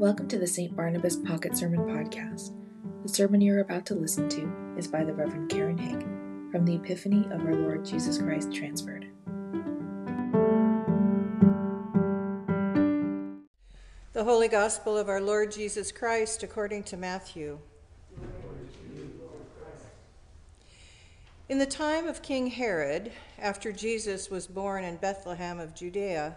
Welcome to the St. Barnabas Pocket Sermon Podcast. The sermon you're about to listen to is by the Reverend Karen Haig from the Epiphany of our Lord Jesus Christ Transferred. The Holy Gospel of our Lord Jesus Christ according to Matthew. In the time of King Herod, after Jesus was born in Bethlehem of Judea,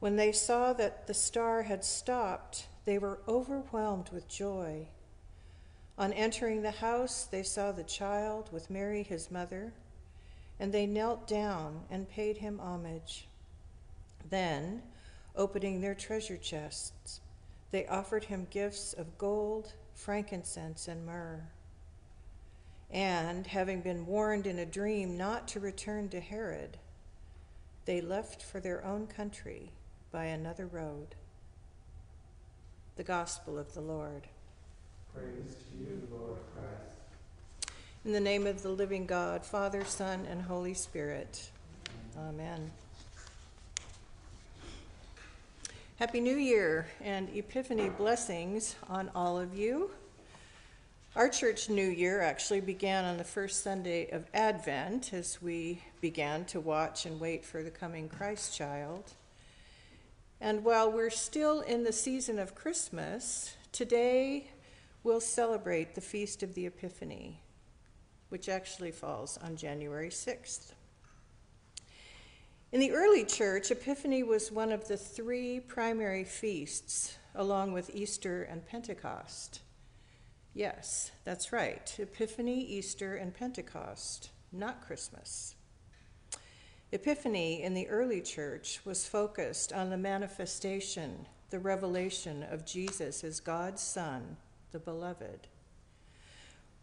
When they saw that the star had stopped, they were overwhelmed with joy. On entering the house, they saw the child with Mary, his mother, and they knelt down and paid him homage. Then, opening their treasure chests, they offered him gifts of gold frankincense, and myrrh. And, having been warned in a dream not to return to Herod, they left for their own country by another road. The Gospel of the Lord. Praise to you, Lord Christ. In the name of the living God, Father, Son, and Holy Spirit. Amen. Happy New Year and Epiphany blessings on all of you. Our church New Year actually began on the first Sunday of Advent as we began to watch and wait for the coming Christ child. And while we're still in the season of Christmas, today we'll celebrate the Feast of the Epiphany, which actually falls on January 6th. In the early church, Epiphany was one of the three primary feasts, along with Easter and Pentecost. Yes, that's right. Epiphany, Easter, and Pentecost, not Christmas. Epiphany in the early church was focused on the manifestation, the revelation of Jesus as God's Son, the Beloved.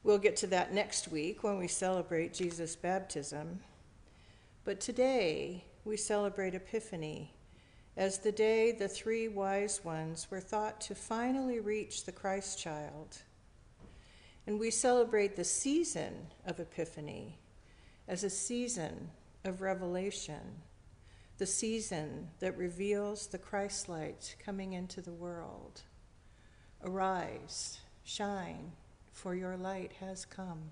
We'll get to that next week when we celebrate Jesus' baptism. But today, we celebrate Epiphany as the day the three wise ones were thought to finally reach the Christ child. And we celebrate the season of Epiphany as a season of revelation, the season that reveals the Christ light coming into the world. Arise, shine, for your light has come.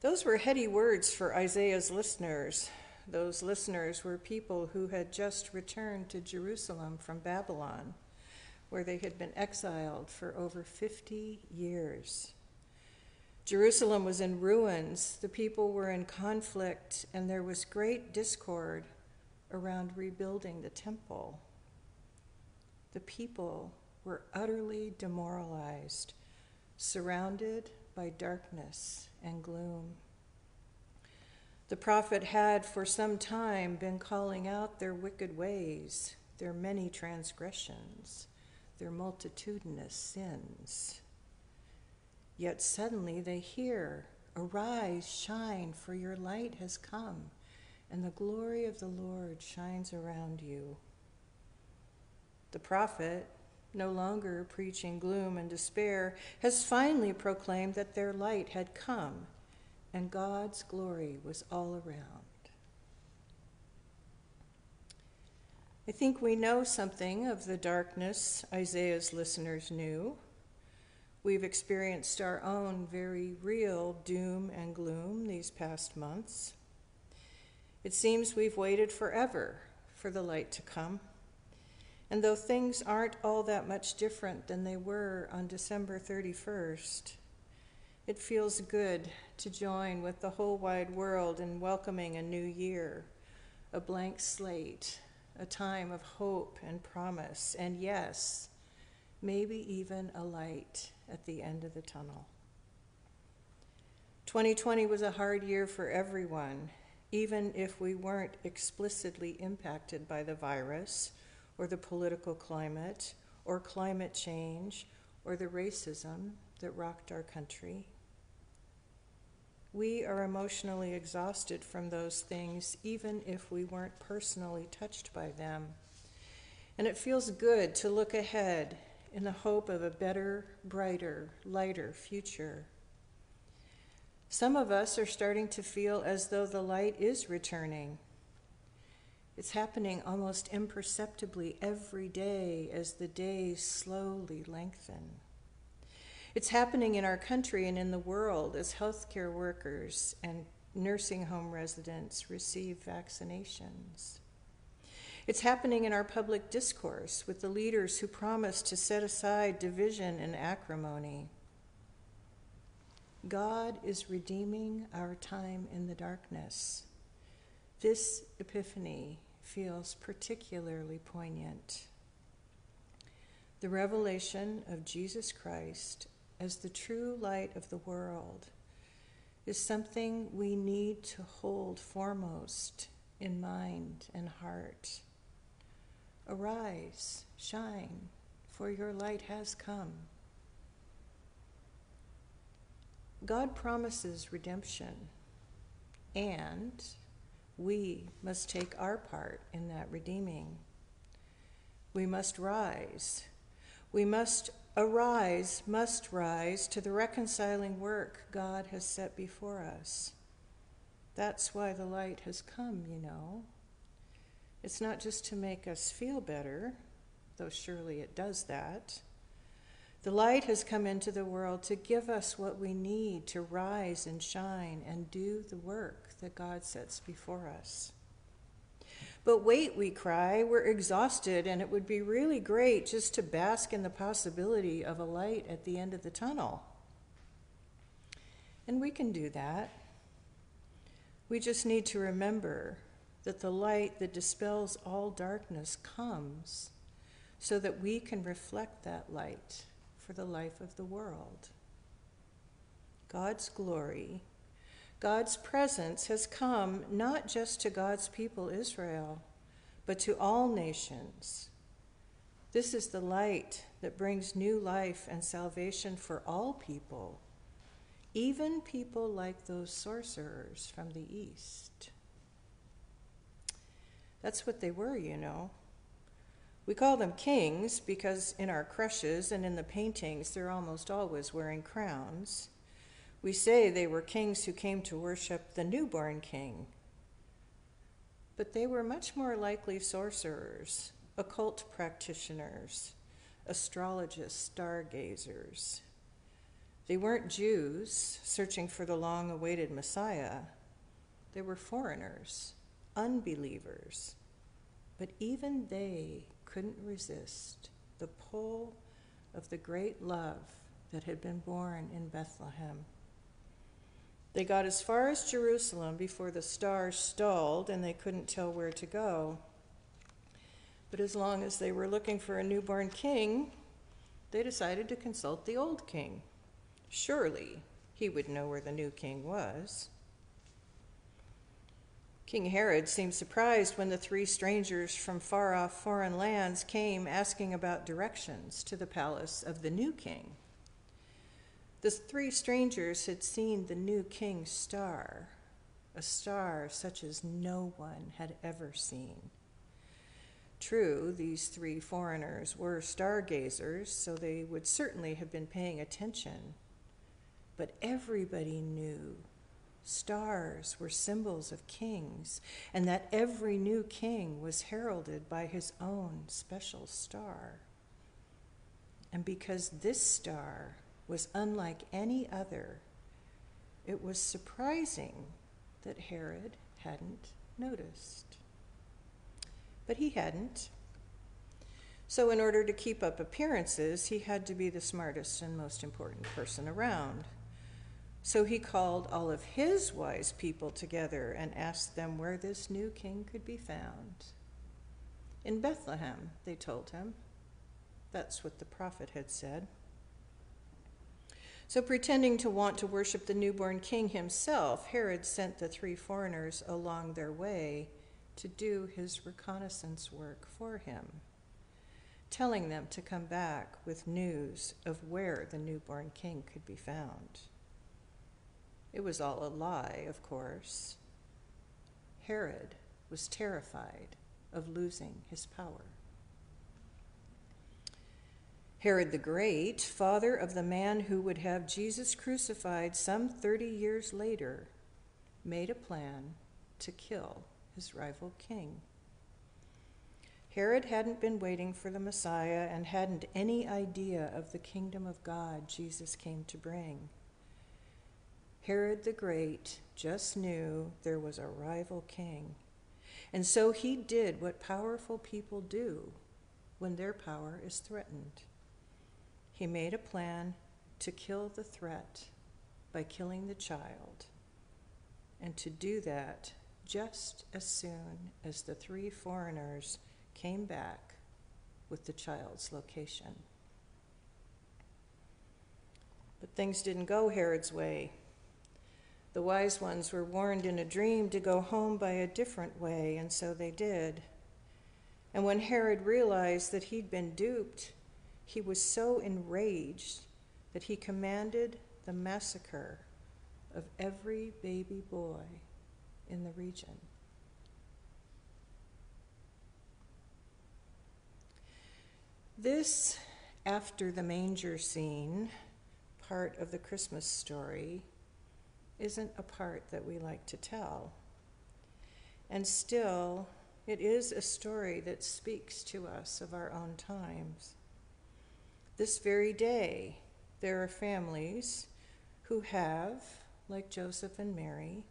Those were heady words for Isaiah's listeners. Those listeners were people who had just returned to Jerusalem from Babylon, where they had been exiled for over 50 years. Jerusalem was in ruins, the people were in conflict, and there was great discord around rebuilding the temple. The people were utterly demoralized, surrounded by darkness and gloom. The prophet had for some time been calling out their wicked ways, their many transgressions, their multitudinous sins. Yet suddenly they hear, Arise, shine, for your light has come, and the glory of the Lord shines around you. The prophet no longer preaching gloom and despair, has finally proclaimed that their light had come and God's glory was all around. I think we know something of the darkness Isaiah's listeners knew. We've experienced our own very real doom and gloom these past months. It seems we've waited forever for the light to come. And though things aren't all that much different than they were on December 31st, it feels good to join with the whole wide world in welcoming a new year, a blank slate, a time of hope and promise, and yes, maybe even a light at the end of the tunnel. 2020 was a hard year for everyone, even if we weren't explicitly impacted by the virus or the political climate or climate change or the racism that rocked our country. We are emotionally exhausted from those things, even if we weren't personally touched by them. And it feels good to look ahead in the hope of a better, brighter, lighter future. Some of us are starting to feel as though the light is returning. It's happening almost imperceptibly every day as the days slowly lengthen. It's happening in our country and in the world as healthcare workers and nursing home residents receive vaccinations. It's happening in our public discourse with the leaders who promise to set aside division and acrimony. God is redeeming our time in the darkness. This epiphany feels particularly poignant. The revelation of Jesus Christ as the true light of the world is something we need to hold foremost in mind and heart. Arise, shine, for your light has come. God promises redemption, and we must take our part in that redeeming. We must rise. We must arise, must rise to the reconciling work God has set before us. That's why the light has come, you know. It's not just to make us feel better, though surely it does that. The light has come into the world to give us what we need to rise and shine and do the work that God sets before us. But wait, we cry, we're exhausted, and it would be really great just to bask in the possibility of a light at the end of the tunnel. And we can do that. We just need to remember that the light that dispels all darkness comes so that we can reflect that light for the life of the world. God's glory God's presence has come not just to God's people Israel, but to all nations. This is the light that brings new life and salvation for all people, even people like those sorcerers from the East. That's what they were, you know. We call them kings because in our crèches and in the paintings, they're almost always wearing crowns. We say they were kings who came to worship the newborn king. But they were much more likely sorcerers, occult practitioners, astrologists, stargazers. They weren't Jews searching for the long awaited Messiah. They were foreigners, unbelievers. But even they couldn't resist the pull of the great love that had been born in Bethlehem. They got as far as Jerusalem before the stars stalled and they couldn't tell where to go. But as long as they were looking for a newborn king, they decided to consult the old king. Surely he would know where the new king was. King Herod seemed surprised when the three strangers from far off foreign lands came asking about directions to the palace of the new king. The three strangers had seen the new king's star, a star such as no one had ever seen. True, these three foreigners were stargazers, so they would certainly have been paying attention. But everybody knew stars were symbols of kings, and that every new king was heralded by his own special star. And because this star was unlike any other, it was surprising that Herod hadn't noticed. But he hadn't. So, in order to keep up appearances, he had to be the smartest and most important person around. So he called all of his wise people together and asked them where this new king could be found. In Bethlehem, they told him. That's what the prophet had said. So, pretending to want to worship the newborn king himself, Herod sent the three foreigners along their way to do his reconnaissance work for him, telling them to come back with news of where the newborn king could be found. It was all a lie, of course. Herod was terrified of losing his power. Herod the Great, father of the man who would have Jesus crucified some 30 years later, made a plan to kill his rival king. Herod hadn't been waiting for the Messiah and hadn't any idea of the kingdom of God Jesus came to bring. Herod the Great just knew there was a rival king. And so he did what powerful people do when their power is threatened. He made a plan to kill the threat by killing the child, and to do that just as soon as the three foreigners came back with the child's location. But things didn't go Herod's way. The wise ones were warned in a dream to go home by a different way, and so they did. And when Herod realized that he'd been duped, he was so enraged that he commanded the massacre of every baby boy in the region. This, after the manger scene, part of the Christmas story, isn't a part that we like to tell. And still, it is a story that speaks to us of our own times. This very day, there are families who have, like Joseph and Mary,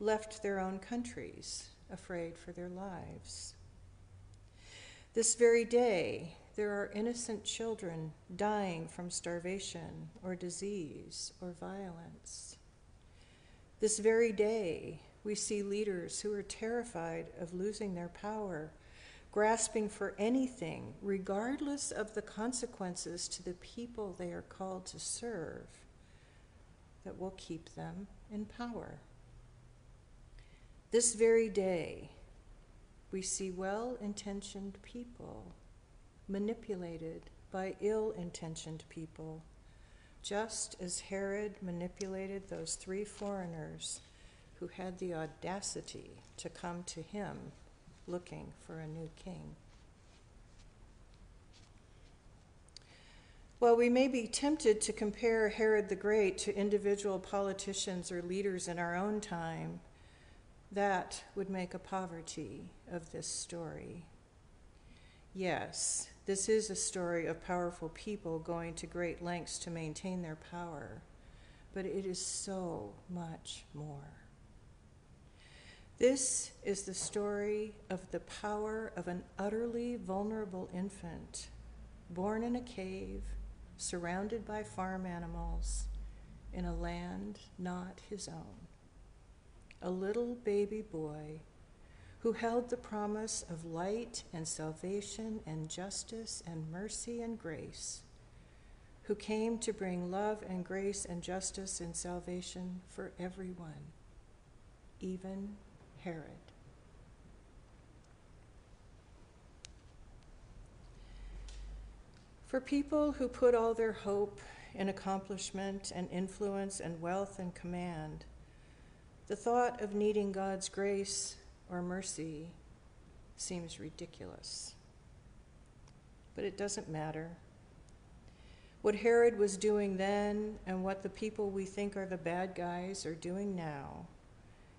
left their own countries, afraid for their lives. This very day, there are innocent children dying from starvation or disease or violence. This very day, we see leaders who are terrified of losing their power, grasping for anything, regardless of the consequences to the people they are called to serve, that will keep them in power. This very day, we see well intentioned people manipulated by ill intentioned people just as Herod manipulated those three foreigners who had the audacity to come to him looking for a new king. While we may be tempted to compare Herod the Great to individual politicians or leaders in our own time, that would make a poverty of this story. Yes, this is a story of powerful people going to great lengths to maintain their power, but it is so much more. This is the story of the power of an utterly vulnerable infant born in a cave, surrounded by farm animals, in a land not his own. A little baby boy who held the promise of light and salvation and justice and mercy and grace, who came to bring love and grace and justice and salvation for everyone, even Herod. For people who put all their hope in accomplishment and influence and wealth and command, the thought of needing God's grace or mercy seems ridiculous. But it doesn't matter. What Herod was doing then and what the people we think are the bad guys are doing now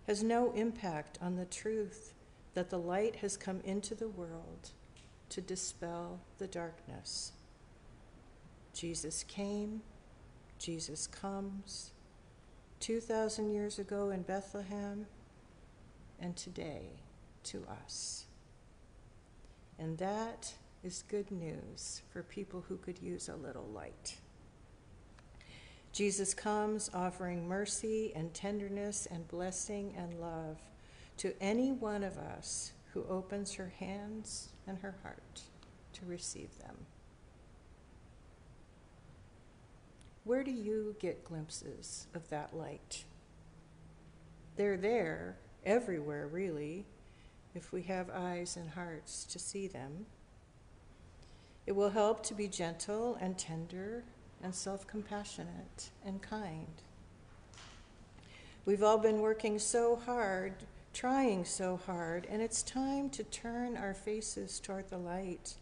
has no impact on the truth that the light has come into the world to dispel the darkness. Jesus came, Jesus comes, 2,000 years ago in Bethlehem, and today to us. And that is good news for people who could use a little light. Jesus comes offering mercy and tenderness and blessing and love to any one of us who opens her hands and her heart to receive them. Where do you get glimpses of that light? They're there everywhere, really, if we have eyes and hearts to see them. It will help to be gentle and tender and self compassionate and kind. We've all been working so hard, trying so hard, and it's time to turn our faces toward the light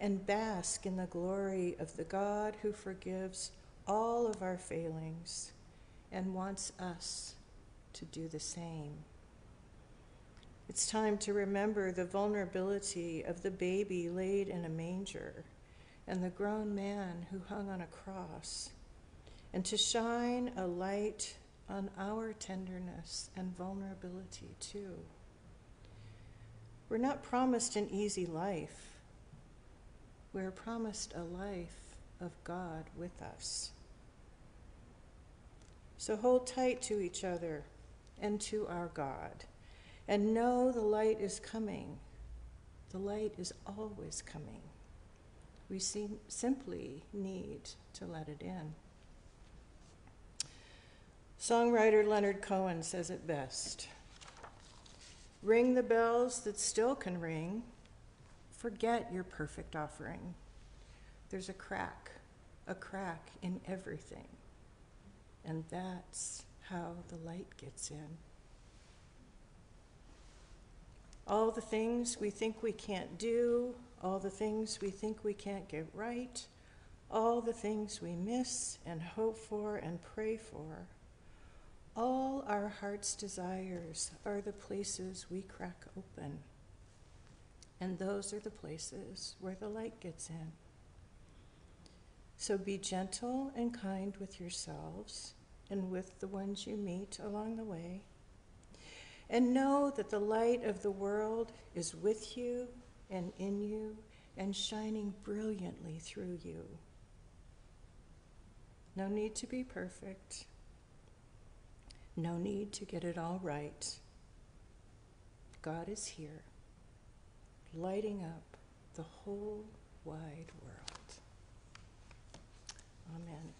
and bask in the glory of the God who forgives all of our failings and wants us to do the same. It's time to remember the vulnerability of the baby laid in a manger and the grown man who hung on a cross, and to shine a light on our tenderness and vulnerability too. We're not promised an easy life, we're promised a life of God with us. So hold tight to each other and to our God, and know the light is coming. The light is always coming. We seem, simply need to let it in. Songwriter Leonard Cohen says it best Ring the bells that still can ring. Forget your perfect offering. There's a crack, a crack in everything. And that's how the light gets in. All the things we think we can't do, all the things we think we can't get right, all the things we miss and hope for and pray for. All our heart's desires are the places we crack open. And those are the places where the light gets in. So be gentle and kind with yourselves and with the ones you meet along the way. And know that the light of the world is with you and in you and shining brilliantly through you. No need to be perfect. No need to get it all right. God is here, lighting up the whole wide world. Amen.